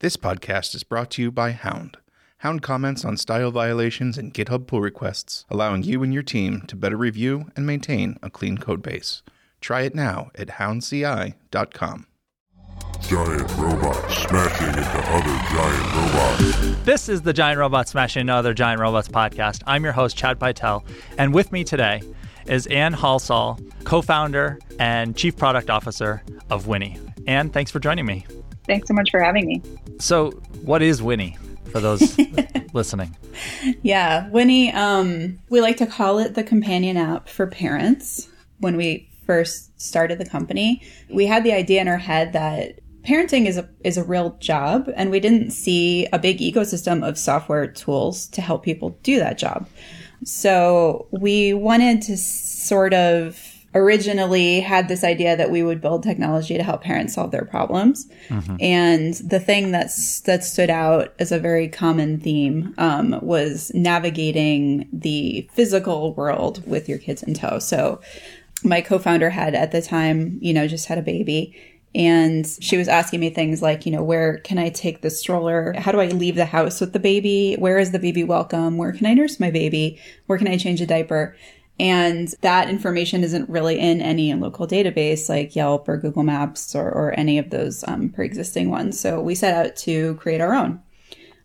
This podcast is brought to you by Hound. Hound comments on style violations and GitHub pull requests, allowing you and your team to better review and maintain a clean code base. Try it now at houndci.com. Giant robots smashing into other giant robots. This is the Giant Robots Smashing into Other Giant Robots podcast. I'm your host, Chad Pytel, and with me today is Anne Halsall, co founder and chief product officer of Winnie. Anne, thanks for joining me. Thanks so much for having me. So, what is Winnie for those listening? Yeah, Winnie, um, we like to call it the companion app for parents. When we first started the company, we had the idea in our head that parenting is a is a real job and we didn't see a big ecosystem of software tools to help people do that job. So, we wanted to sort of originally had this idea that we would build technology to help parents solve their problems. Mm-hmm. And the thing that's that stood out as a very common theme um, was navigating the physical world with your kids in tow. So my co-founder had at the time, you know, just had a baby. And she was asking me things like, you know, where can I take the stroller? How do I leave the house with the baby? Where is the baby welcome? Where can I nurse my baby? Where can I change a diaper? And that information isn't really in any local database like Yelp or Google Maps or, or any of those um, pre existing ones. So we set out to create our own.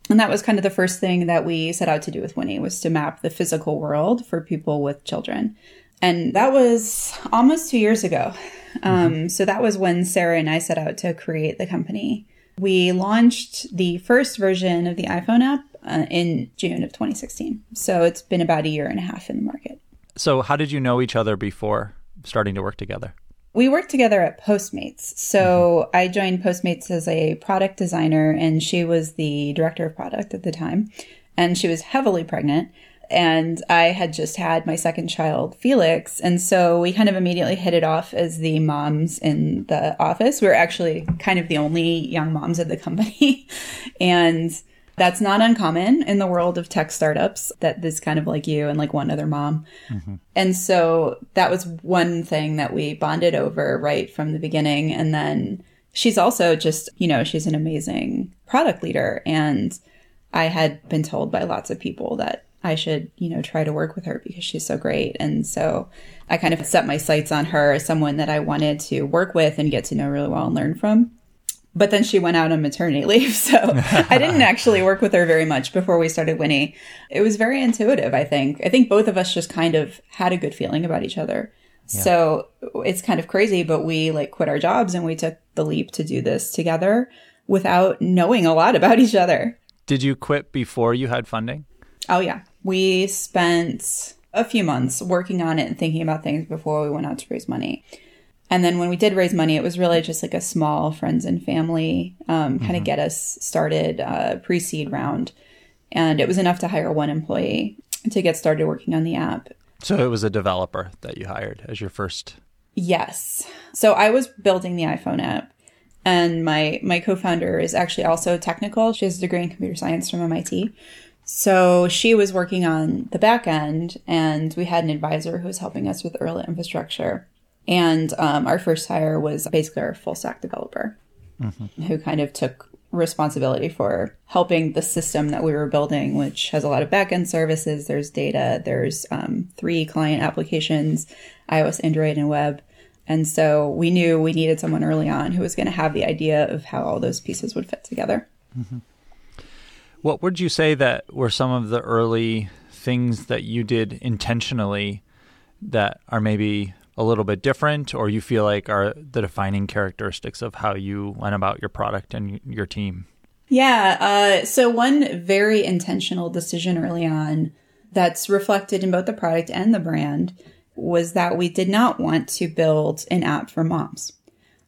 And that was kind of the first thing that we set out to do with Winnie was to map the physical world for people with children. And that was almost two years ago. Um, mm-hmm. so that was when Sara and I set out to create the company. We launched the first version of the iPhone app uh, in June of 2016. So it's been about a year and a half in the market. So, how did you know each other before starting to work together? We worked together at Postmates. So, mm-hmm. I joined Postmates as a product designer, and she was the director of product at the time. And she was heavily pregnant. And I had just had my second child, Felix. And so we kind of immediately hit it off as the moms in the office. We were actually kind of the only young moms at the company. and that's not uncommon in the world of tech startups that this kind of like you and like one other mom. Mm-hmm. And so that was one thing that we bonded over right from the beginning. And then she's also just, you know, she's an amazing product leader. And I had been told by lots of people that I should, you know, try to work with her because she's so great. And so I kind of set my sights on her as someone that I wanted to work with and get to know really well and learn from. But then she went out on maternity leave. So I didn't actually work with her very much before we started Winnie. It was very intuitive, I think. I think both of us just kind of had a good feeling about each other. Yeah. So it's kind of crazy, but we like quit our jobs and we took the leap to do this together without knowing a lot about each other. Did you quit before you had funding? Oh, yeah. We spent a few months working on it and thinking about things before we went out to raise money. And then when we did raise money, it was really just like a small friends and family um, kind of mm-hmm. get us started uh, pre seed round. And it was enough to hire one employee to get started working on the app. So it was a developer that you hired as your first. Yes. So I was building the iPhone app. And my, my co-founder is actually also technical. She has a degree in computer science from MIT. So she was working on the back end and we had an advisor who was helping us with early infrastructure. And um, our first hire was basically our full stack developer mm-hmm. who kind of took responsibility for helping the system that we were building, which has a lot of backend services. There's data, there's um, three client applications iOS, Android, and web. And so we knew we needed someone early on who was going to have the idea of how all those pieces would fit together. Mm-hmm. What would you say that were some of the early things that you did intentionally that are maybe a little bit different or you feel like are the defining characteristics of how you went about your product and your team? Yeah. Uh, so, one very intentional decision early on that's reflected in both the product and the brand was that we did not want to build an app for moms.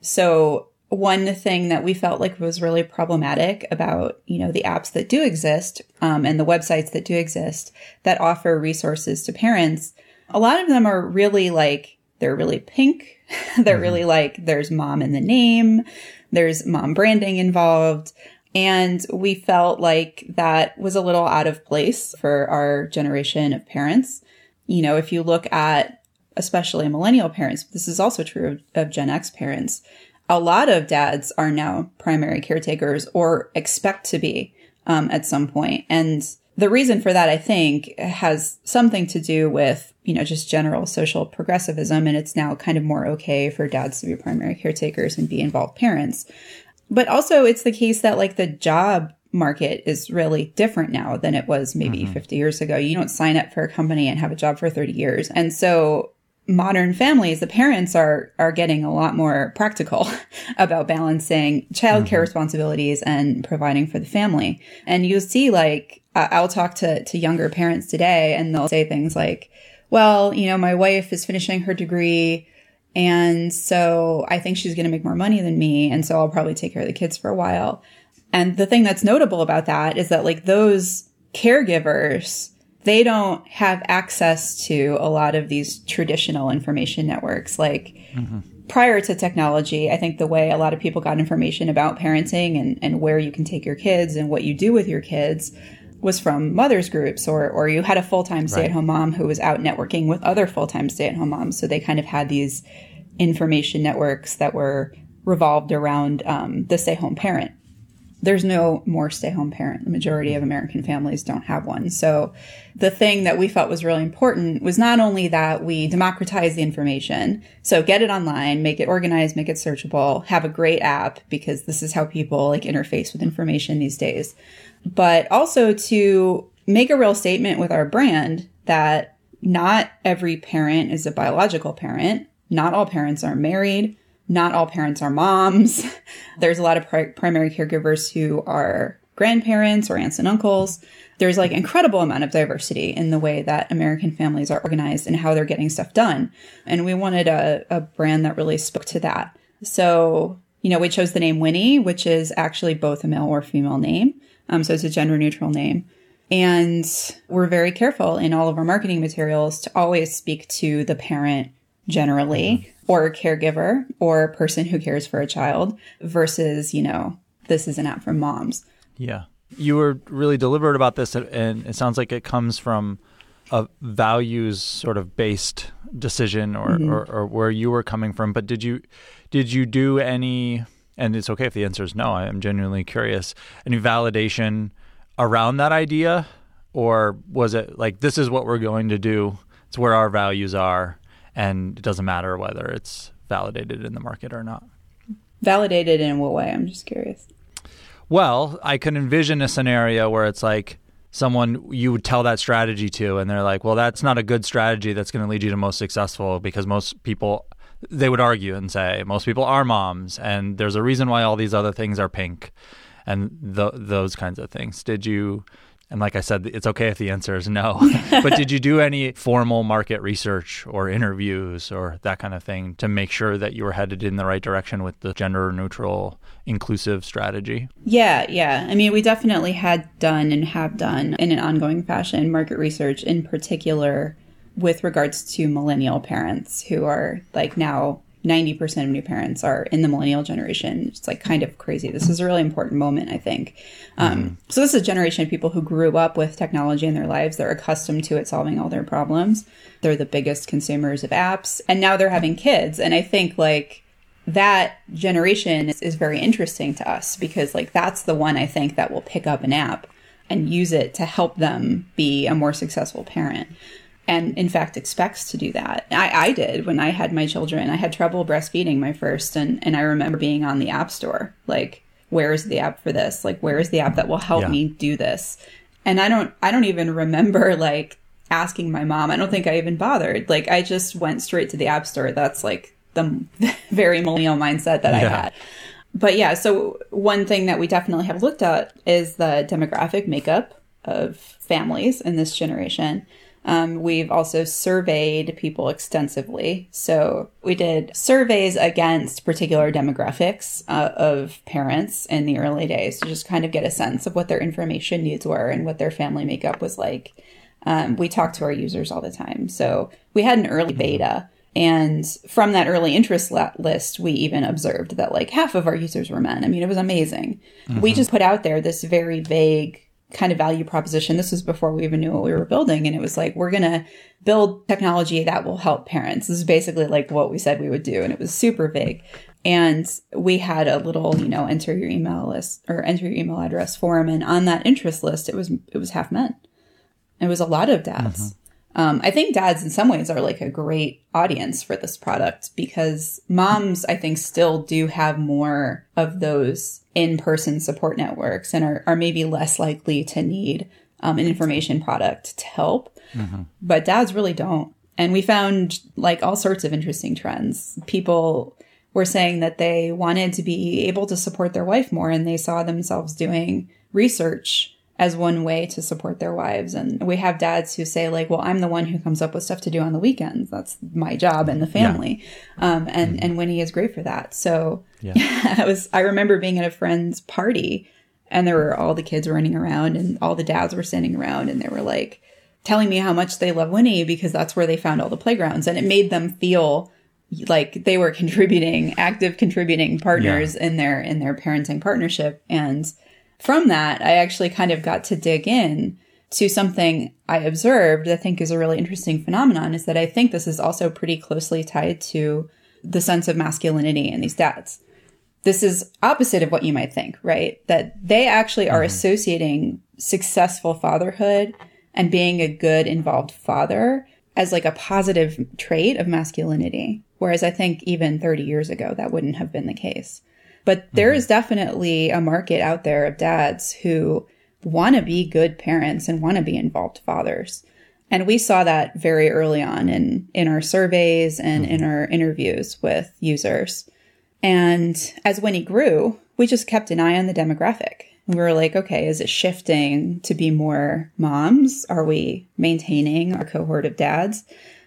So, one thing that we felt like was really problematic about you know the apps that do exist um, and the websites that do exist that offer resources to parents a lot of them are really like they're really pink. They're mm-hmm. really like, there's mom in the name. There's mom branding involved. And we felt like that was a little out of place for our generation of parents. You know, if you look at especially millennial parents, this is also true of, of Gen X parents. a lot of dads are now primary caretakers or expect to be um, at some point. And the reason for that, I think, has something to do with, you know, just general social progressivism. And it's now kind of more okay for dads to be primary caretakers and be involved parents. But also it's the case that like the job market is really different now than it was maybe mm-hmm. 50 years ago. You don't sign up for a company and have a job for 30 years. And so modern families, the parents are are getting a lot more practical about balancing childcare mm-hmm. responsibilities and providing for the family. And you'll see like I'll talk to to younger parents today and they'll say things like, "Well, you know, my wife is finishing her degree and so I think she's going to make more money than me and so I'll probably take care of the kids for a while." And the thing that's notable about that is that like those caregivers they don't have access to a lot of these traditional information networks. Like mm-hmm. prior to technology, I think the way a lot of people got information about parenting and, and where you can take your kids and what you do with your kids was from mothers groups or or you had a full-time stay-at-home mom who was out networking with other full-time stay-at-home moms so they kind of had these information networks that were revolved around um, the stay-home parent there's no more stay home parent. The majority of American families don't have one. So the thing that we felt was really important was not only that we democratize the information. So get it online, make it organized, make it searchable, have a great app because this is how people like interface with information these days, but also to make a real statement with our brand that not every parent is a biological parent. Not all parents are married not all parents are moms. There's a lot of pri- primary caregivers who are grandparents or aunts and uncles. There's like incredible amount of diversity in the way that American families are organized and how they're getting stuff done. And we wanted a, a brand that really spoke to that. So, you know, we chose the name Winnie, which is actually both a male or female name. Um, so it's a gender neutral name. And we're very careful in all of our marketing materials to always speak to the parent generally or a caregiver or person who cares for a child versus, you know, this is an app for moms. Yeah. You were really deliberate about this, and it sounds like it comes from a values sort of based decision or, mm-hmm. or, or, where you were coming from. But did you did you do any? And it's okay if the answer is no. I am genuinely curious. Any validation around that idea, or was it like this is what we're going to do? It's where our values are, and it doesn't matter whether it's validated in the market or not. Validated in what way? I'm just curious. Well, I can envision a scenario where it's like someone you would tell that strategy to, and they're like, well, that's not a good strategy that's going to lead you to most successful because most people, they would argue and say, most people are moms, and there's a reason why all these other things are pink and those kinds of things. Did you and like I said, it's okay if the answer is no. but did you do any formal market research or interviews or that kind of thing to make sure that you were headed in the right direction with the gender neutral, inclusive strategy? Yeah, yeah. I mean, we definitely had done and have done in an ongoing fashion market research, in particular with regards to millennial parents who are like now 90% of new parents are in the millennial generation. It's like kind of crazy. This is a really important moment, I think. Um, mm-hmm. So, this is a generation of people who grew up with technology in their lives. They're accustomed to it solving all their problems. They're the biggest consumers of apps, and now they're having kids. And I think like that generation is, is very interesting to us because like that's the one I think that will pick up an app and use it to help them be a more successful parent and in fact expects to do that. I, I did when I had my children. I had trouble breastfeeding my first, and, and I remember being on the app store, like, where is the app for this? Like, where is the app that will help yeah. me do this? And I don't, I don't even remember like asking my mom. I don't think I even bothered. Like, I just went straight to the app store. That's like the very millennial mindset that yeah. I had. But yeah, so one thing that we definitely have looked at is the demographic makeup of families in this generation. Um, we've also surveyed people extensively. So we did surveys against particular demographics uh, of parents in the early days to just kind of get a sense of what their information needs were and what their family makeup was like. Um, we talked to our users all the time. So we had an early beta. And from that early interest list, we even observed that like half of our users were men. I mean, it was amazing. Mm-hmm. We just put out there this very vague kind of value proposition. This was before we even knew what we were building. And it was like, we're going to build technology that will help parents. This is basically like what we said we would do. And it was super vague. And we had a little, you know, enter your email list or enter your email address form. And on that interest list, it was, it was half men. It was a lot of dads. Mm-hmm. Um, I think dads in some ways are like a great audience for this product because moms, I think, still do have more of those in person support networks and are, are maybe less likely to need um, an information product to help. But dads really don't. And we found like all sorts of interesting trends. People were saying that they wanted to be able to support their wife more and they saw themselves doing research as one way to support their wives. And we have dads who say like, well, I'm the one who comes up with stuff to do on the weekends. That's my job in the family. Um, and, and Winnie is great for that. So Yeah. I was, I remember being at a friend's party and there were all the kids running around and all the dads were standing around and they were like telling me how much they love Winnie because that's where they found all the playgrounds and it made them feel like they were contributing active contributing partners in their in their parenting partnership and from that i actually kind of got to dig in to something i observed that i think is a really interesting phenomenon is that i think this is also pretty closely tied to the sense of masculinity in these dads this is opposite of what you might think right that they actually are mm-hmm. associating successful fatherhood and being a good involved father as like a positive trait of masculinity. Whereas I think even 30 years ago, that wouldn't have been the case. But there mm-hmm. is definitely a market out there of dads who want to be good parents and want to be involved fathers. And we saw that very early on in, in our surveys and in mm-hmm. our interviews with users. And as Winnie grew, we just kept an eye on the demographic. And we were like, okay, is it shifting to be more moms? Are we maintaining our cohort of dads?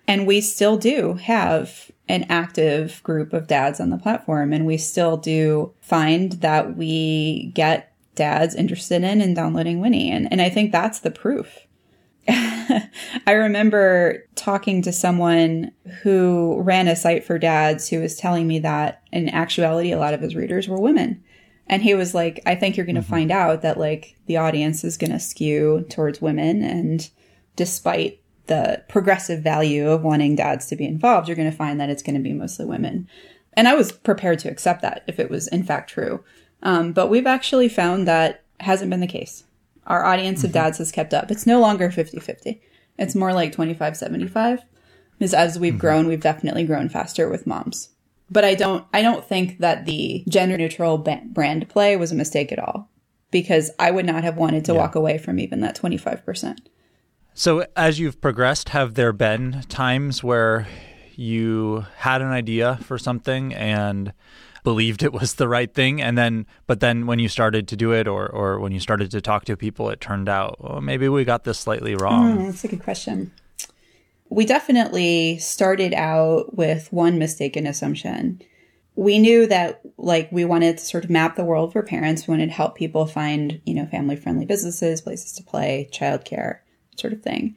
And we still do have an active group of dads on the platform. And we still do find that we get dads interested in and downloading Winnie. And, and I think that's the proof. I remember talking to someone who ran a site for dads who was telling me that in actuality, a lot of his readers were women. And he was like, I think you're going to mm-hmm. find out that like the audience is going to skew towards women. And despite the progressive value of wanting dads to be involved, you're going to find that it's going to be mostly women. And I was prepared to accept that if it was in fact true. Um, but we've actually found that hasn't been the case. Our audience of dads has kept up. It's no longer 50 50. It's more like 25 75. Because as we've grown, we've definitely grown faster with moms. But I don't, I don't think that the gender neutral brand play was a mistake at all. Because I would not have wanted to walk away from even that 25%. So, as you've progressed, have there been times where you had an idea for something and believed it was the right thing, and then, but then when you started to do it, or or when you started to talk to people, it turned out, maybe we got this slightly wrong. Oh, that's a good question. We definitely started out with one mistaken assumption. We knew that like we wanted to sort of map the world for parents. We wanted to help people find, you know, family friendly businesses, places to play, childcare, sort of thing.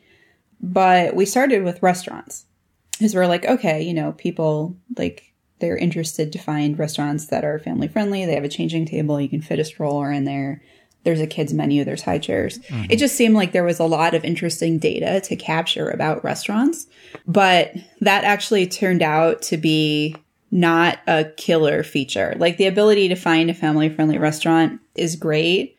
But we started with restaurants because we're like, okay, you know, people like they're interested to find restaurants that are family friendly. They have a changing table. You can fit a stroller in there. There's a kids menu. There's high chairs. Mm-hmm. It just seemed like there was a lot of interesting data to capture about restaurants, but that actually turned out to be not a killer feature. Like the ability to find a family friendly restaurant is great,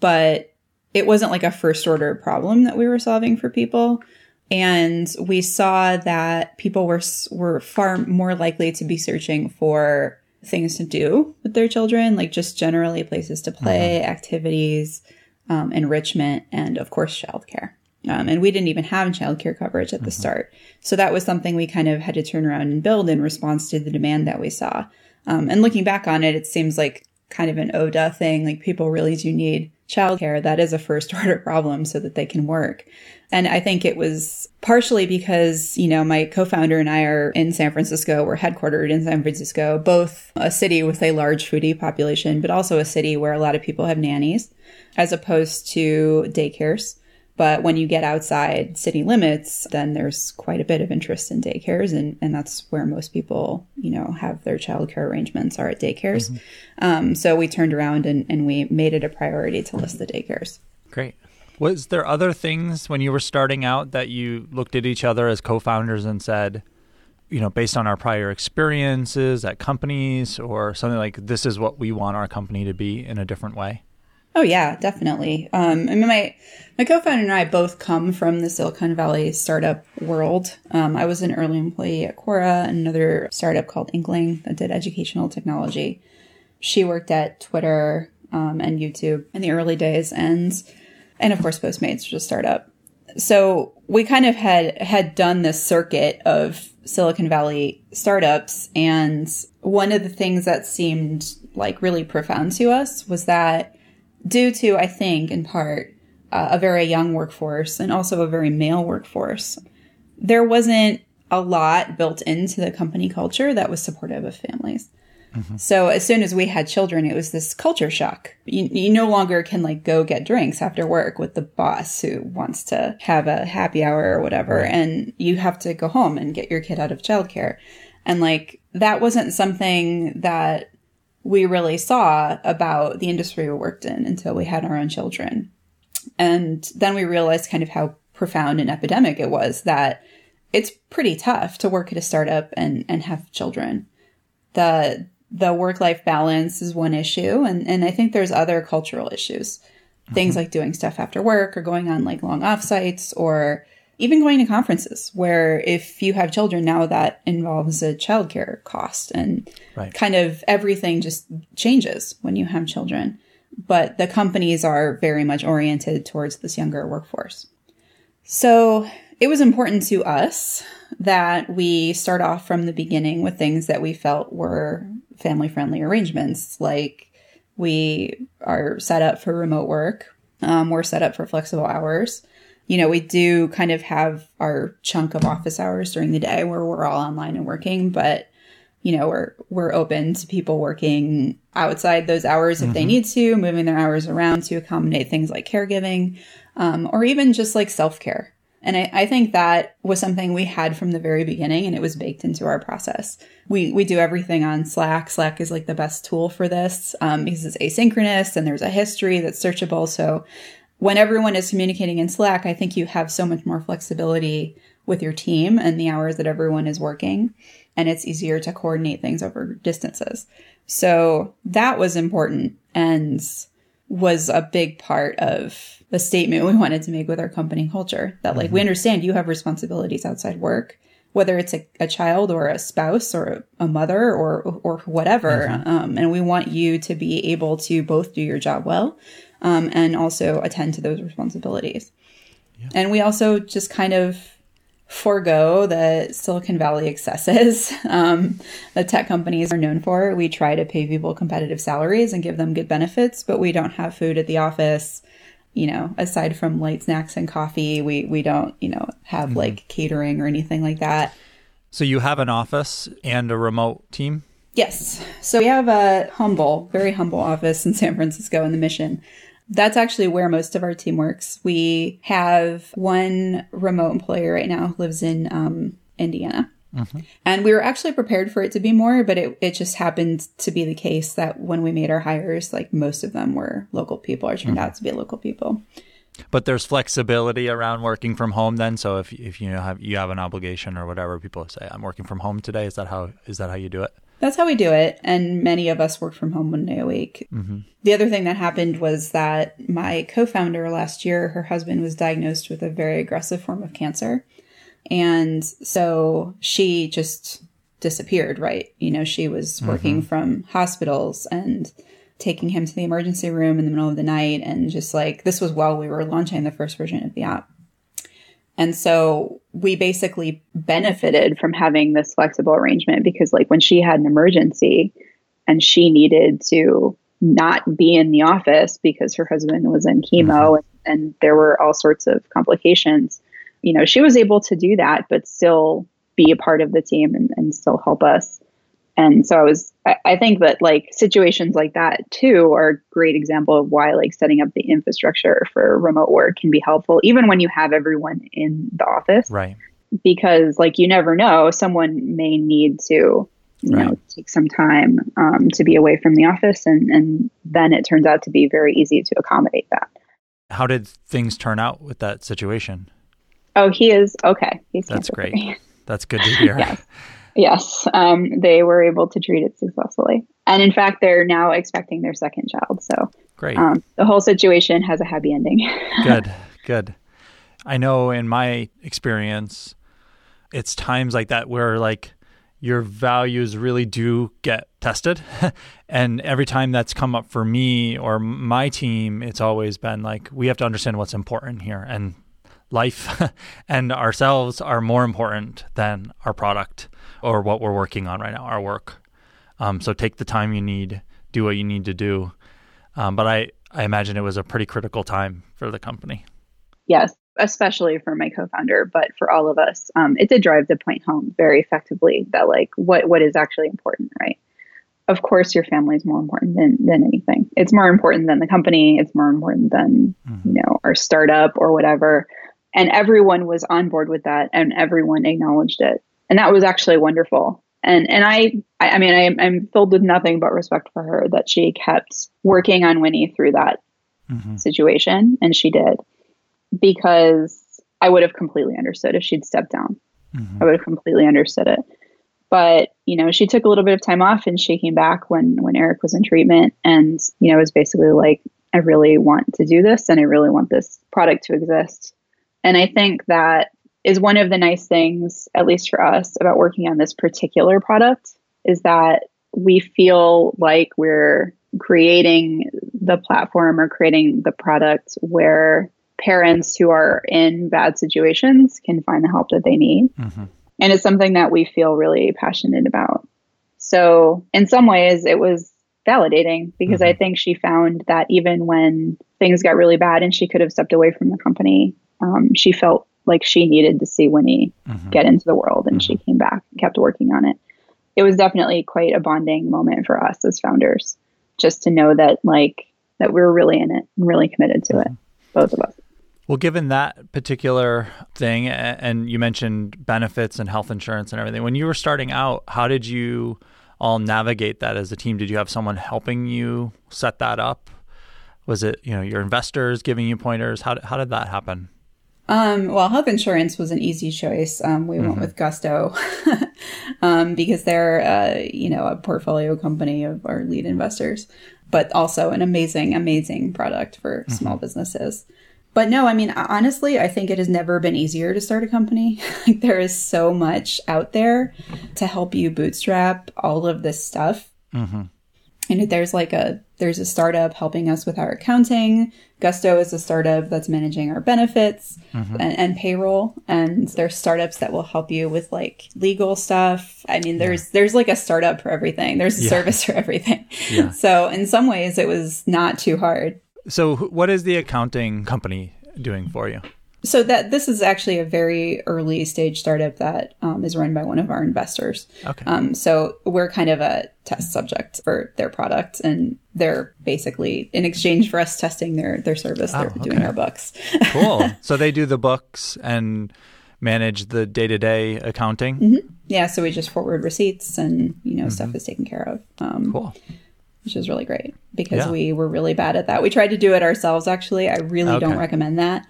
but it wasn't like a first order problem that we were solving for people. And we saw that people were were far more likely to be searching for things to do with their children, like just generally places to play, activities, um, enrichment, and of course, childcare. Um, and we didn't even have childcare coverage at the start. So that was something we kind of had to turn around and build in response to the demand that we saw. Um, and looking back on it, it seems like kind of an ODA thing. Like people really do need childcare. That is a first order problem so that they can work. And I think it was partially because, you know, my co-founder and I are in San Francisco. We're headquartered in San Francisco, both a city with a large foodie population, but also a city where a lot of people have nannies as opposed to daycares. But when you get outside city limits, then there's quite a bit of interest in daycares, and, and that's where most people, you know, have their childcare arrangements are at daycares. Um, so we turned around and, and we made it a priority to list the daycares. Great. Was there other things when you were starting out that you looked at each other as co-founders and said, you know, based on our prior experiences at companies or something like this is what we want our company to be in a different way? Oh yeah, definitely. Um, I mean, my my co-founder and I both come from the Silicon Valley startup world. Um, I was an early employee at Quora, and another startup called Inkling that did educational technology. She worked at Twitter um, and YouTube in the early days, and and of course Postmates, which is a startup. So we kind of had had done this circuit of Silicon Valley startups, and one of the things that seemed like really profound to us was that due to, I think, in part, uh, a very young workforce and also a very male workforce, there wasn't a lot built into the company culture that was supportive of families. Mm-hmm. So as soon as we had children, it was this culture shock. You, you no longer can like go get drinks after work with the boss who wants to have a happy hour or whatever. Right. And you have to go home and get your kid out of childcare. And like that wasn't something that we really saw about the industry we worked in until we had our own children. And then we realized kind of how profound an epidemic it was that it's pretty tough to work at a startup and, and have children. The the work life balance is one issue and, and I think there's other cultural issues. Things mm-hmm. like doing stuff after work or going on like long offsites or even going to conferences where if you have children now that involves a childcare cost and right. kind of everything just changes when you have children but the companies are very much oriented towards this younger workforce so it was important to us that we start off from the beginning with things that we felt were family friendly arrangements like we are set up for remote work um, we're set up for flexible hours you know, we do kind of have our chunk of office hours during the day where we're all online and working, but you know, we're we're open to people working outside those hours if mm-hmm. they need to, moving their hours around to accommodate things like caregiving, um, or even just like self care. And I, I, think that was something we had from the very beginning and it was baked into our process. We, we do everything on Slack. Slack is like the best tool for this, um, because it's asynchronous and there's a history that's searchable. So when everyone is communicating in Slack, I think you have so much more flexibility with your team and the hours that everyone is working. And it's easier to coordinate things over distances. So that was important and was a big part of the statement we wanted to make with our company culture that like mm-hmm. we understand you have responsibilities outside work whether it's a, a child or a spouse or a, mother or or whatever mm-hmm. um, and we want you to be able to both do your job well um, and also attend to those responsibilities. Yeah. And we also just kind of forego the Silicon Valley excesses um, that tech companies are known for. We try to pay people competitive salaries and give them good benefits, but we don't have food at the office. You know, aside from light snacks and coffee, we we don't you know have mm-hmm. like catering or anything like that. So you have an office and a remote team. Yes. So we have a humble, very humble office in San Francisco in the Mission. That's actually where most of our team works. We have one remote employee right now who lives in um, Indiana. Mm-hmm. And we were actually prepared for it to be more, but it, it just happened to be the case that when we made our hires, like most of them were local people or turned mm-hmm. out to be local people. But there's flexibility around working from home then. So if if you have you have an obligation or whatever, people say I'm working from home today. Is that how is that how you do it? That's how we do it. And many of us work from home one day a week. Mm-hmm. The other thing that happened was that my co founder last year, her husband was diagnosed with a very aggressive form of cancer. And so she just disappeared, right? You know, she was mm-hmm. working from hospitals and taking him to the emergency room in the middle of the night. And just like, this was while we were launching the first version of the app. And so we basically benefited from having this flexible arrangement because, like, when she had an emergency and she needed to not be in the office because her husband was in chemo mm-hmm. and, and there were all sorts of complications, you know, she was able to do that, but still be a part of the team and, and still help us. And so I was, I, think that like situations like that too are a great example of why like setting up the infrastructure for remote work can be helpful, even when you have everyone in the office. Right. Because like you never know, someone may need to, you right. know, take some time um, to be away from the office. And, and then it turns out to be very easy to accommodate that. How did things turn out with that situation? Oh, he is okay. He's That's great. That's good to hear. yes. Yes, um, they were able to treat it successfully. And in fact, they're now expecting their second child. So Great. um, the whole situation has a happy ending. good. Good. I know in my experience, it's times like that where like your values really do get tested. and every time that's come up for me or my team, it's always been like, we have to understand what's important here. And life and ourselves are more important than our product or what we're working on right now, our work. Um, so take the time you need, do what you need to do. Um, but I, I imagine it was a pretty critical time for the company. yes, especially for my co-founder, but for all of us, um, it did drive the point home very effectively that like what what is actually important, right? Of course, your family is more important than than anything. It's more important than the company. It's more important than you know our startup or whatever. And everyone was on board with that, and everyone acknowledged it, and that was actually wonderful. And and I I, mean I, I'm filled with nothing but respect for her that she kept working on Winnie through that mm-hmm. situation, and she did because I would have completely understood if she'd stepped down. Mm-hmm. I would have completely understood it. But, you know, she took a little bit of time off and she came back when when Eric was in treatment and, you know, it was basically like, I really want to do this and I really want this product to exist. And I think that is one of the nice things, at least for us, about working on this particular product is that we feel like we're creating the platform or creating the product where parents who are in bad situations can find the help that they need. Mm-hmm. And it's something that we feel really passionate about. So, in some ways, it was validating because I think she found that even when things got really bad and she could have stepped away from the company, um, she felt like she needed to see Winnie mm-hmm. get into the world and she mm-hmm. came back and kept working on it. It was definitely quite a bonding moment for us as founders, just to know that, like, that we were really in it and really committed to it, mm-hmm. both of us. Well, given that particular thing, and you mentioned benefits and health insurance and everything, when you were starting out, how did you all navigate that as a team? Did you have someone helping you set that up? Was it you know your investors giving you pointers? How how did that happen? Um, well, health insurance was an easy choice. Um, we went with Gusto um, because they're, uh, you know, a portfolio company of our lead investors, but also an amazing, amazing product for small businesses. But no, I mean, honestly, I think it has never been easier to start a company. like, there is so much out there to help you bootstrap all of this stuff. And there's like a there's a startup helping us with our accounting. Gusto is a startup that's managing our benefits mm-hmm. and, and payroll. And there's startups that will help you with like legal stuff. I mean, there's there's like a startup for everything. There's a service for everything. Yeah. So in some ways, it was not too hard. So, what is the accounting company doing for you? So that this is actually a very early stage startup that um, is run by one of our investors. Okay. Um, so we're kind of a test subject for their product, and they're basically in exchange for us testing their their service. They're doing our books. Cool. so they do the books and manage the day to day accounting. yeah, so we just forward receipts, and you know stuff is taken care of. Um, Cool. Which is really great because Yeah. we were really bad at that. We tried to do it ourselves actually. I really don't recommend that.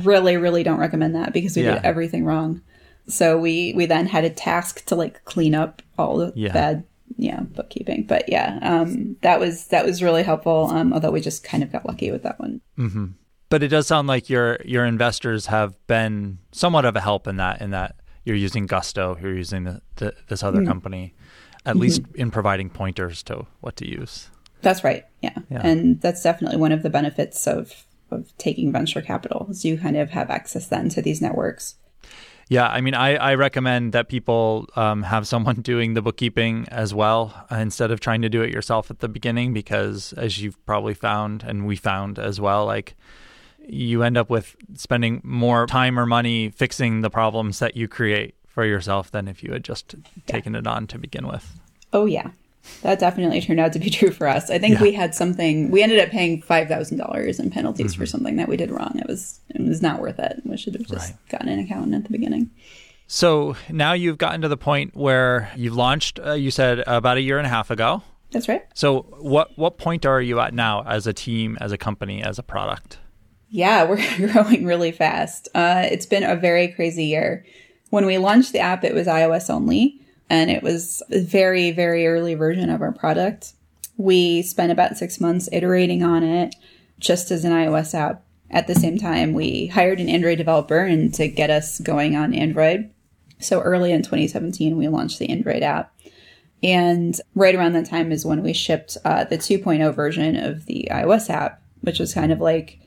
really, really don't recommend that because we Yeah. did everything wrong. So we we then had a task to like clean up all the Yeah. bad yeah, bookkeeping. But yeah, um that was that was really helpful. Um although we just kind of got lucky with that one. Mm-hmm. But it does sound like your your investors have been somewhat of a help in that in that you're using Gusto, you're using the, the, this other company, at least in providing pointers to what to use. That's right. Yeah. Yeah. And that's definitely one of the benefits of of taking venture capital is you kind of have access then to these networks. Yeah, I mean, I, I recommend that people um, have someone doing the bookkeeping as well uh, instead of trying to do it yourself at the beginning because, as you've probably found, and we found as well, like you end up with spending more time or money fixing the problems that you create for yourself than if you had just taken it on to begin with. Oh yeah. That definitely turned out to be true for us. I think Yeah. we had something we ended up paying five thousand dollars in penalties Mm-hmm. for something that we did wrong. It was it was not worth it. We should have just Right. gotten an accountant at the beginning. So now you've gotten to the point where you've launched, uh, you said about a year and a half ago. That's right. So what what point are you at now as a team, as a company, as a product? Yeah, we're growing really fast. Uh, it's been a very crazy year. When we launched the app, it was iOS only. and it was a very, very early version of our product. We spent about six months iterating on it just as an iOS app. At the same time, we hired an Android developer and to get us going on Android. So early in 2017, we launched the Android app. And right around that time is when we shipped uh, the 2.0 version of the iOS app, which was kind of like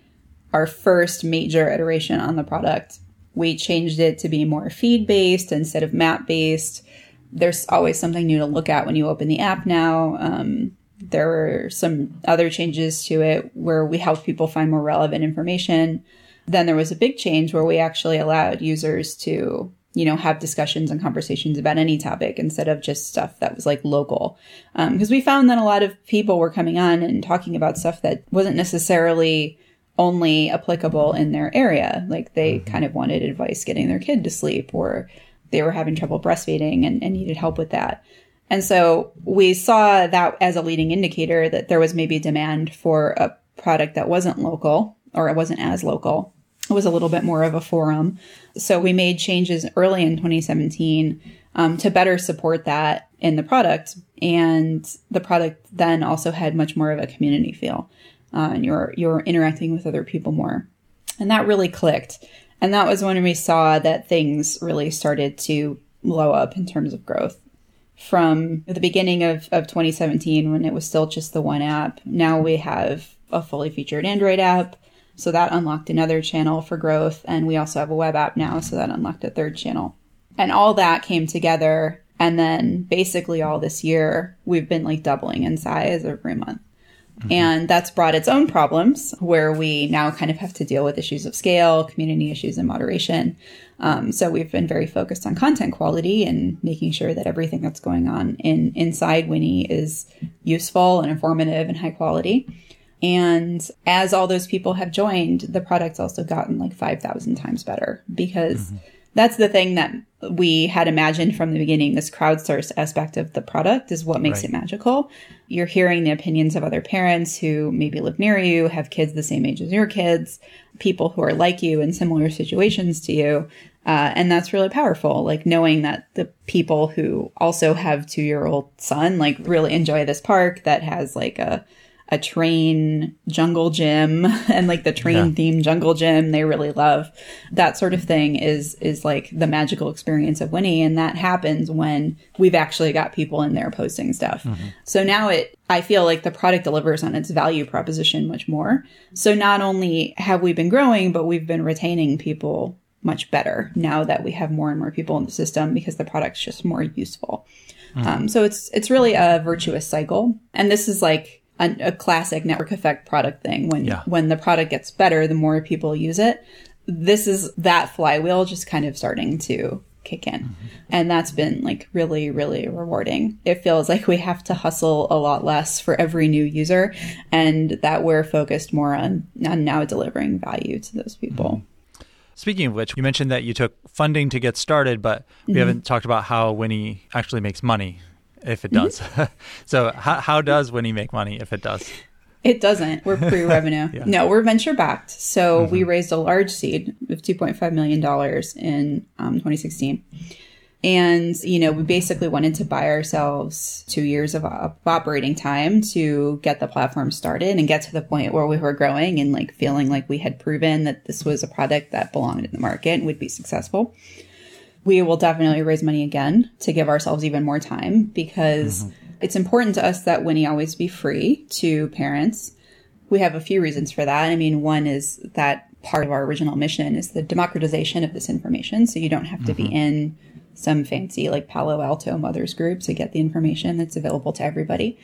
our first major iteration on the product. We changed it to be more feed based instead of map based. There's always something new to look at when you open the app now. Um, there were some other changes to it where we helped people find more relevant information. Then there was a big change where we actually allowed users to, you know, have discussions and conversations about any topic instead of just stuff that was like local. Because um, we found that a lot of people were coming on and talking about stuff that wasn't necessarily only applicable in their area. Like they mm-hmm. kind of wanted advice getting their kid to sleep or they were having trouble breastfeeding and, and needed help with that. And so we saw that as a leading indicator that there was maybe demand for a product that wasn't local or it wasn't as local. It was a little bit more of a forum. So we made changes early in 2017 um, to better support that in the product. And the product then also had much more of a community feel. Uh, and you're you're interacting with other people more. And that really clicked. And that was when we saw that things really started to blow up in terms of growth from the beginning of, of 2017 when it was still just the one app. Now we have a fully featured Android app. So that unlocked another channel for growth. And we also have a web app now. So that unlocked a third channel. And all that came together. And then basically all this year, we've been like doubling in size every month. Mm-hmm. And that's brought its own problems where we now kind of have to deal with issues of scale, community issues, and moderation. Um, so we've been very focused on content quality and making sure that everything that's going on in inside Winnie is useful and informative and high quality. And as all those people have joined, the product's also gotten like 5,000 times better because mm-hmm. That's the thing that we had imagined from the beginning. This crowdsourced aspect of the product is what makes right. it magical. You're hearing the opinions of other parents who maybe live near you, have kids the same age as your kids, people who are like you in similar situations to you. Uh, and that's really powerful. Like knowing that the people who also have two year old son, like really enjoy this park that has like a, a train jungle gym and like the train yeah. theme jungle gym they really love that sort of thing is is like the magical experience of winnie and that happens when we've actually got people in there posting stuff mm-hmm. so now it i feel like the product delivers on its value proposition much more so not only have we been growing but we've been retaining people much better now that we have more and more people in the system because the product's just more useful mm-hmm. um, so it's it's really a virtuous cycle and this is like a, a classic network effect product thing. When yeah. when the product gets better, the more people use it. This is that flywheel just kind of starting to kick in. Mm-hmm. And that's been like really, really rewarding. It feels like we have to hustle a lot less for every new user and that we're focused more on, on now delivering value to those people. Mm-hmm. Speaking of which, you mentioned that you took funding to get started, but we mm-hmm. haven't talked about how Winnie actually makes money if it does. Mm-hmm. so how, how does Winnie make money if it does? It doesn't. We're pre revenue. yeah. No, we're venture backed. So mm-hmm. we raised a large seed of $2.5 million in um, 2016. And, you know, we basically wanted to buy ourselves two years of operating time to get the platform started and get to the point where we were growing and like feeling like we had proven that this was a product that belonged in the market and would be successful we will definitely raise money again to give ourselves even more time because mm-hmm. it's important to us that Winnie always be free to parents. We have a few reasons for that. I mean, one is that part of our original mission is the democratization of this information. So you don't have to mm-hmm. be in some fancy like Palo Alto mothers group to get the information that's available to everybody.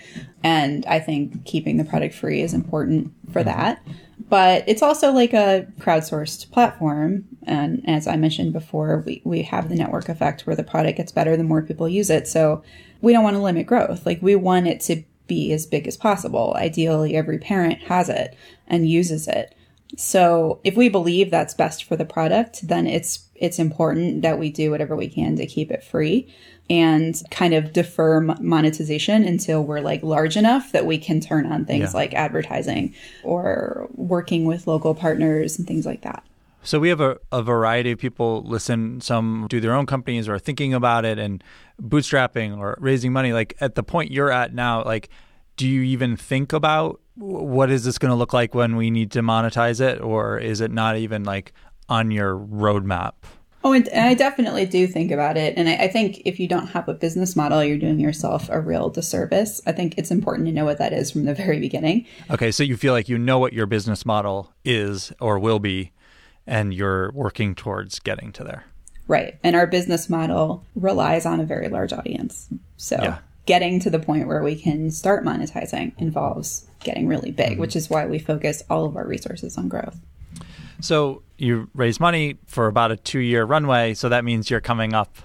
And I think keeping the product free is important for mm-hmm. that. But it's also like a crowdsourced platform. And as I mentioned before, we, we have the network effect where the product gets better the more people use it. So we don't want to limit growth. Like we want it to be as big as possible. Ideally, every parent has it and uses it. So if we believe that's best for the product, then it's it's important that we do whatever we can to keep it free and kind of defer monetization until we're like large enough that we can turn on things yeah. like advertising or working with local partners and things like that. So we have a, a variety of people listen. Some do their own companies or are thinking about it and bootstrapping or raising money. Like at the point you're at now, like, do you even think about what is this going to look like when we need to monetize it, or is it not even like on your roadmap? Oh, and I definitely do think about it. And I, I, think if you don't have a business model, you're doing yourself a real disservice. I think it's important to know what that is from the very beginning. Okay. So you feel like you know what your business model is or will be, and you're working towards getting to there. Right. And our business model relies on a very large audience. So yeah. getting to the point where we can start monetizing involves getting really big, mm-hmm. which is why we focus all of our resources on growth. So you raise money for about a two year runway. So that means you're coming up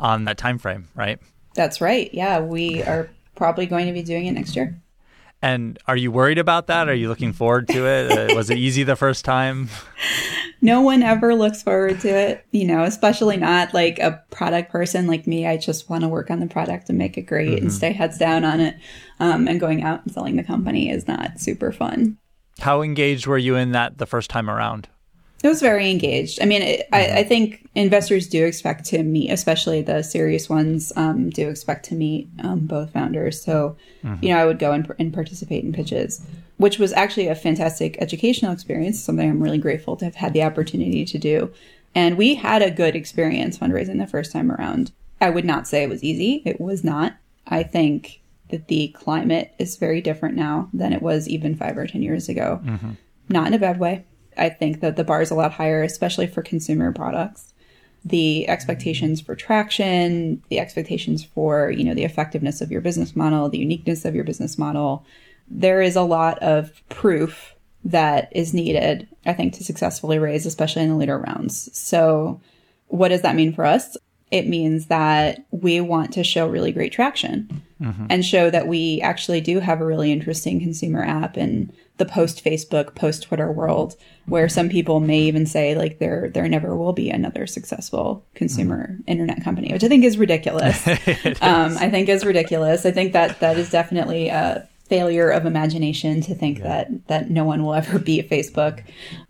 on that time frame, right? That's right. Yeah, we are probably going to be doing it next year. And are you worried about that? Are you looking forward to it? uh, was it easy the first time? No one ever looks forward to it, you know, especially not like a product person like me. I just want to work on the product and make it great mm-hmm. and stay heads down on it. Um, and going out and selling the company is not super fun. How engaged were you in that the first time around? It was very engaged. I mean, it, I, mm-hmm. I, think investors do expect to meet, especially the serious ones, um, do expect to meet um, both founders. So, mm-hmm. you know, I would go and, and, participate in pitches, which was actually a fantastic educational experience, something I'm really grateful to have had the opportunity to do. And we had a good experience fundraising the first time around. I would not say it was easy. It was not. I think that the climate is very different now than it was even five or 10 years ago. Mm-hmm. Not in a bad way I think that the bar is a lot higher, especially for consumer products. The expectations for traction, the expectations for, you know, the effectiveness of your business model, the uniqueness of your business model. There is a lot of proof that is needed, I think, to successfully raise, especially in the later rounds. So what does that mean for us? It means that we want to show really great traction mm-hmm. and show that we actually do have a really interesting consumer app in the post Facebook, post Twitter world, where some people may even say like there there never will be another successful consumer mm. internet company, which I think is ridiculous. um, I think is ridiculous. I think that that is definitely a failure of imagination to think yeah. that that no one will ever be Facebook.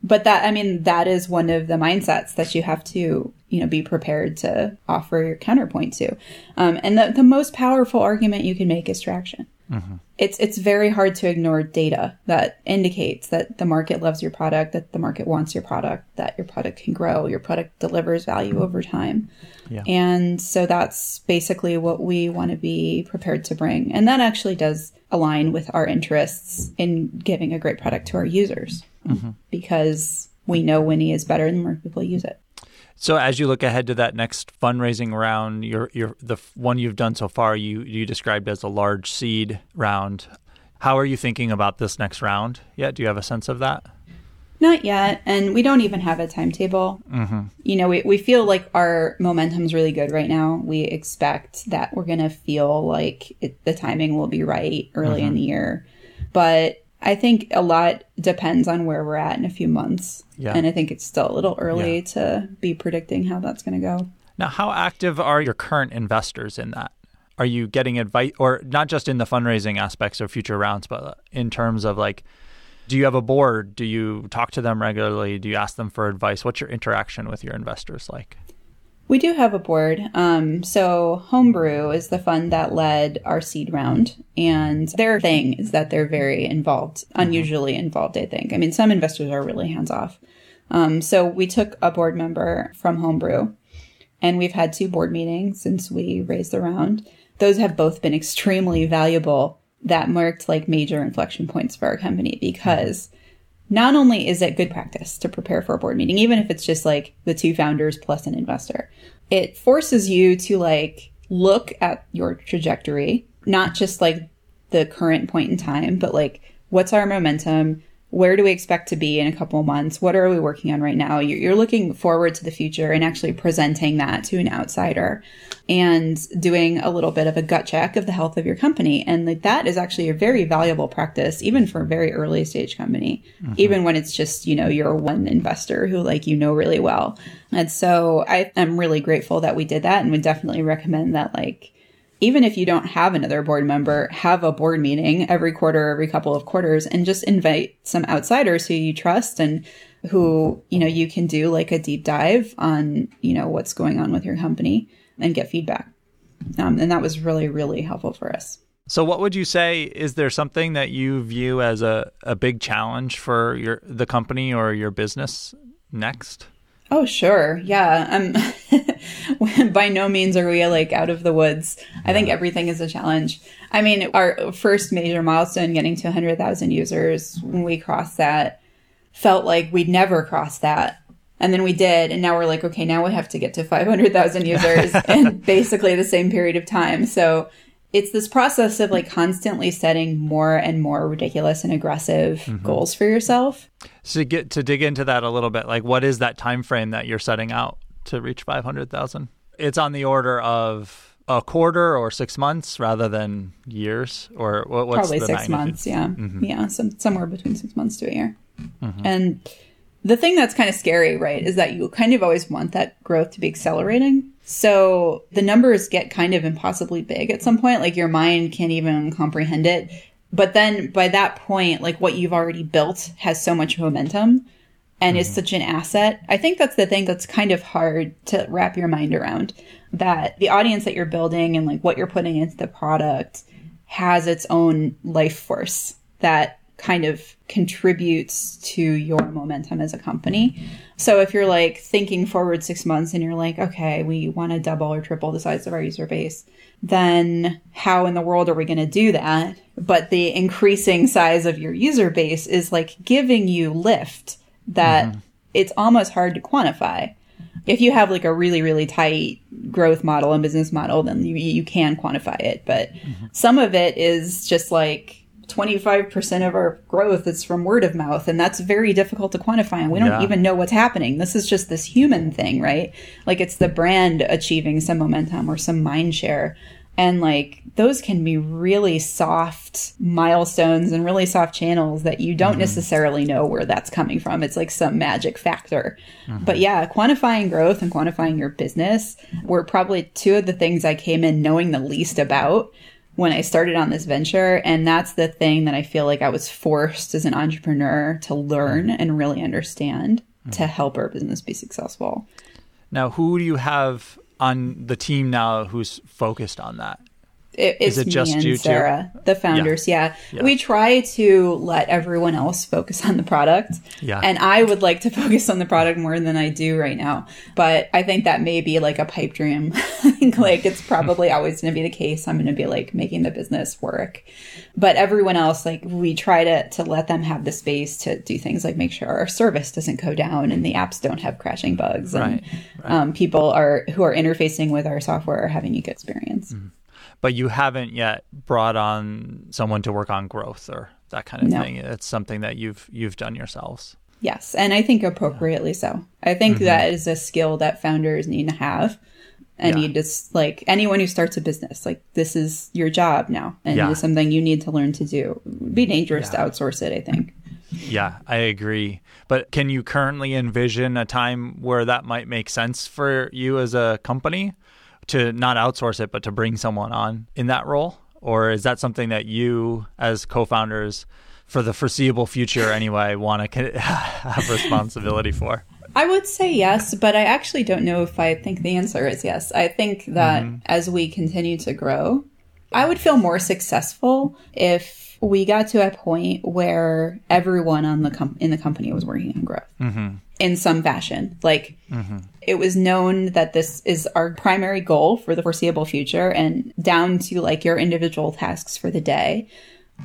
But that I mean that is one of the mindsets that you have to you know be prepared to offer your counterpoint to. Um, and the the most powerful argument you can make is traction. Mm-hmm. It's it's very hard to ignore data that indicates that the market loves your product, that the market wants your product, that your product can grow, your product delivers value over time. Yeah. And so that's basically what we want to be prepared to bring. And that actually does align with our interests in giving a great product to our users mm-hmm. because we know Winnie is better the more people use it. So as you look ahead to that next fundraising round, your your the one you've done so far, you you described as a large seed round. How are you thinking about this next round yet? Do you have a sense of that? Not yet, and we don't even have a timetable. Mm-hmm. You know, we, we feel like our momentum's really good right now. We expect that we're going to feel like it, the timing will be right early mm-hmm. in the year. But I think a lot depends on where we're at in a few months. Yeah. And I think it's still a little early yeah. to be predicting how that's going to go. Now, how active are your current investors in that? Are you getting advice, or not just in the fundraising aspects of future rounds, but uh, in terms of like, do you have a board? Do you talk to them regularly? Do you ask them for advice? What's your interaction with your investors like? We do have a board. Um, so Homebrew is the fund that led our seed round, and their thing is that they're very involved, mm-hmm. unusually involved. I think. I mean, some investors are really hands off. Um, so we took a board member from Homebrew, and we've had two board meetings since we raised the round. Those have both been extremely valuable. That marked like major inflection points for our company because. Not only is it good practice to prepare for a board meeting, even if it's just like the two founders plus an investor, it forces you to like look at your trajectory, not just like the current point in time, but like what's our momentum? Where do we expect to be in a couple of months? What are we working on right now? You're looking forward to the future and actually presenting that to an outsider and doing a little bit of a gut check of the health of your company. And like that is actually a very valuable practice, even for a very early stage company, mm-hmm. even when it's just, you know, you're one investor who like you know really well. And so I am really grateful that we did that and would definitely recommend that like even if you don't have another board member, have a board meeting every quarter, every couple of quarters, and just invite some outsiders who you trust and who, you know, you can do like a deep dive on, you know, what's going on with your company and get feedback. Um, and that was really, really helpful for us. So, what would you say? Is there something that you view as a, a big challenge for your the company or your business next? Oh, sure. Yeah. Um, by no means are we like out of the woods. I think everything is a challenge. I mean, our first major milestone, getting to 100,000 users, when we crossed that, felt like we'd never cross that. And then we did. And now we're like, okay, now we have to get to 500,000 users in basically the same period of time. So it's this process of like constantly setting more and more ridiculous and aggressive mm-hmm. goals for yourself. So to get to dig into that a little bit, like what is that time frame that you're setting out to reach 500,000? It's on the order of a quarter or six months rather than years or what, what's probably six magnitude? months yeah mm-hmm. yeah some, somewhere between six months to a year mm-hmm. and the thing that's kind of scary right is that you kind of always want that growth to be accelerating so the numbers get kind of impossibly big at some point. Like your mind can't even comprehend it. But then by that point, like what you've already built has so much momentum and mm. is mm-hmm. such an asset. I think that's the thing that's kind of hard to wrap your mind around that the audience that you're building and like what you're putting into the product has its own life force that kind of contributes to your momentum as a company. So if you're like thinking forward six months and you're like, okay, we want to double or triple the size of our user base, then how in the world are we going to do that? But the increasing size of your user base is like giving you lift that mm-hmm. it's almost hard to quantify. If you have like a really, really tight growth model and business model, then you, you can quantify it. But mm-hmm. some of it is just like, 25% of our growth is from word of mouth and that's very difficult to quantify and we don't yeah. even know what's happening this is just this human thing right like it's the brand achieving some momentum or some mind share and like those can be really soft milestones and really soft channels that you don't mm-hmm. necessarily know where that's coming from it's like some magic factor mm-hmm. but yeah quantifying growth and quantifying your business were probably two of the things i came in knowing the least about when I started on this venture. And that's the thing that I feel like I was forced as an entrepreneur to learn mm-hmm. and really understand mm-hmm. to help our business be successful. Now, who do you have on the team now who's focused on that? It, it's it me and Sara, too? the founders. Yeah. Yeah. yeah. we try to let everyone else focus on the product. Yeah, and I would like to focus on the product more than I do right now. But I think that may be like a pipe dream. I think like it's probably always going to be the case. I'm going to be like making the business work, but everyone else, like we try to to let them have the space to do things like make sure our service doesn't go down and the apps don't have crashing bugs, and right. Right. Um, people are who are interfacing with our software are having a good experience. Mm-hmm but you haven't yet brought on someone to work on growth or that kind of no. thing. It's something that you've you've done yourselves. Yes, and I think appropriately so. I think mm-hmm. that is a skill that founders need to have. And yeah. you just like anyone who starts a business, like this is your job now, and yeah. it's something you need to learn to do. It'd be dangerous yeah. to outsource it, I think. Yeah, I agree. But can you currently envision a time where that might make sense for you as a company? To not outsource it, but to bring someone on in that role? Or is that something that you, as co founders, for the foreseeable future anyway, want to have responsibility for? I would say yes, but I actually don't know if I think the answer is yes. I think that mm-hmm. as we continue to grow, I would feel more successful if we got to a point where everyone on the com- in the company was working on growth mm-hmm. In some fashion. Like mm-hmm. it was known that this is our primary goal for the foreseeable future, and down to like your individual tasks for the day.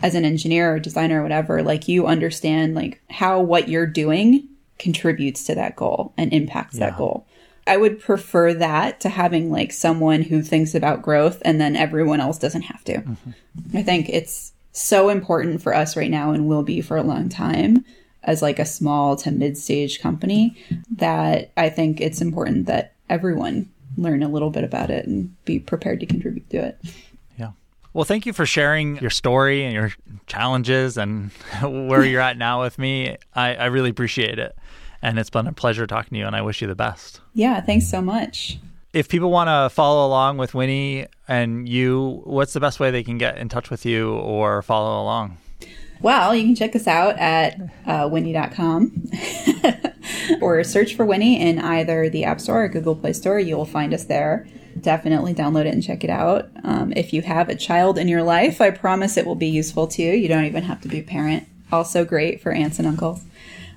As an engineer or designer or whatever, like you understand like how what you're doing contributes to that goal and impacts yeah. that goal. I would prefer that to having like someone who thinks about growth and then everyone else doesn't have to. Mm-hmm. I think it's so important for us right now and will be for a long time as like a small to mid-stage company that I think it's important that everyone learn a little bit about it and be prepared to contribute to it. Yeah. Well, thank you for sharing your story and your challenges and where you're at now with me. I, I really appreciate it. And it's been a pleasure talking to you, and I wish you the best. Yeah, thanks so much if people want to follow along with Winnie and you, what's the best way they can get in touch with you or follow along? Well, you can check us out at uh, winnie.com. or search for Winnie in either the App Store or Google Play Store. You will find us there. Definitely download it and check it out. Um, if you have a child in your life, I promise it will be useful to you. You don't even have to be a parent. Also great for aunts and uncles.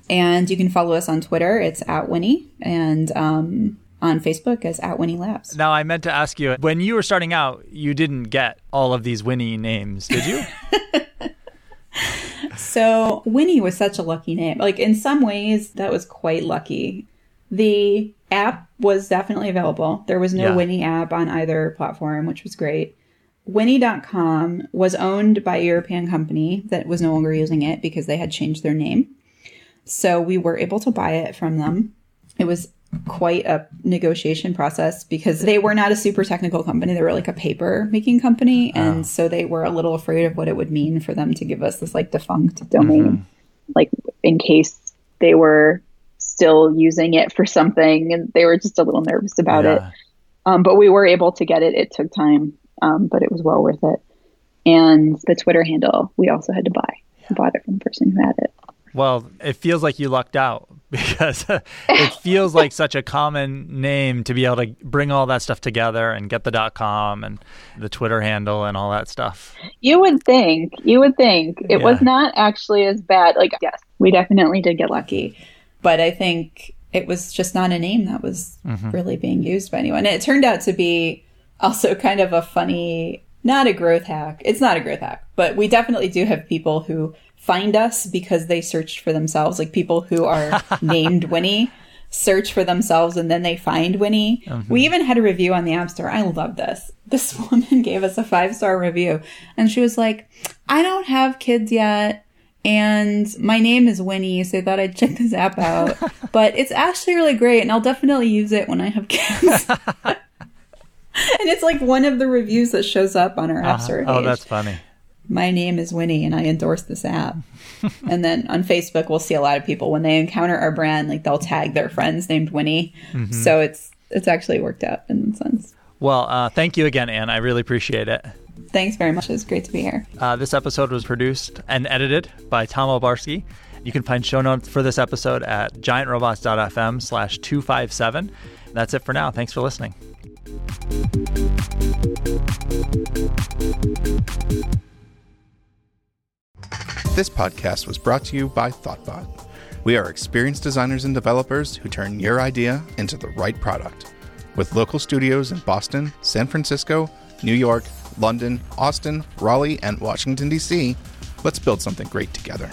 And you can follow us on Twitter. It's at Winnie. And um, on Facebook as at Winnie Labs. Now, I meant to ask you when you were starting out, you didn't get all of these Winnie names, did you? so, Winnie was such a lucky name. Like, in some ways, that was quite lucky. The app was definitely available. There was no Yeah. Winnie app on either platform, which was great. Winnie.com was owned by a European company that was no longer using it because they had changed their name. So we were able to buy it from them. It was quite a negotiation process because they were not a super technical company. They were like a paper making company. And so they were a little afraid of what it would mean for them to give us this like defunct domain. like in case they were still using it for something and they were just a little nervous about it. Um, but we were able to get it. It took time, um, but it was well worth it. And the Twitter handle we also had to buy. We bought it from the person who had it. Well, it feels like you lucked out because it feels like such a common name to be able to bring all that stuff together and get the dot com and the Twitter handle and all that stuff. You would think, you would think it was not actually as bad. Like, yes, we definitely did get lucky. lucky. But I think it was just not a name that was mm-hmm. really being used by anyone. And it turned out to be also kind of a funny, not a growth hack. It's not a growth hack, but we definitely do have people who find us because they searched for themselves, like people who are named Winnie. Search for themselves and then they find Winnie. We mm-hmm. even had a review on the App Store. I love this. This woman gave us a five star review and she was like, I don't have kids yet and my name is Winnie, so I thought I'd check this app out. but it's actually really great, and I'll definitely use it when I have kids. and it's like one of the reviews that shows up on our app uh-huh. store Oh, that's funny. My name is Winnie, and I endorse this app. and then on Facebook, we'll see a lot of people when they encounter our brand, like they'll tag their friends named Winnie. So it's it's actually worked out in a sense. Well, uh, thank you again, Anne. I really appreciate it. Thanks very much. It was great to be here. Uh, this episode was produced and edited by Tom Obarski. You can find show notes for this episode at giantrobots.fm slash 257. That's it for now. Thanks for listening. This podcast was brought to you by Thoughtbot. We are experienced designers and developers who turn your idea into the right product. With local studios in Boston, San Francisco, New York, London, Austin, Raleigh, and Washington, D.C., let's build something great together.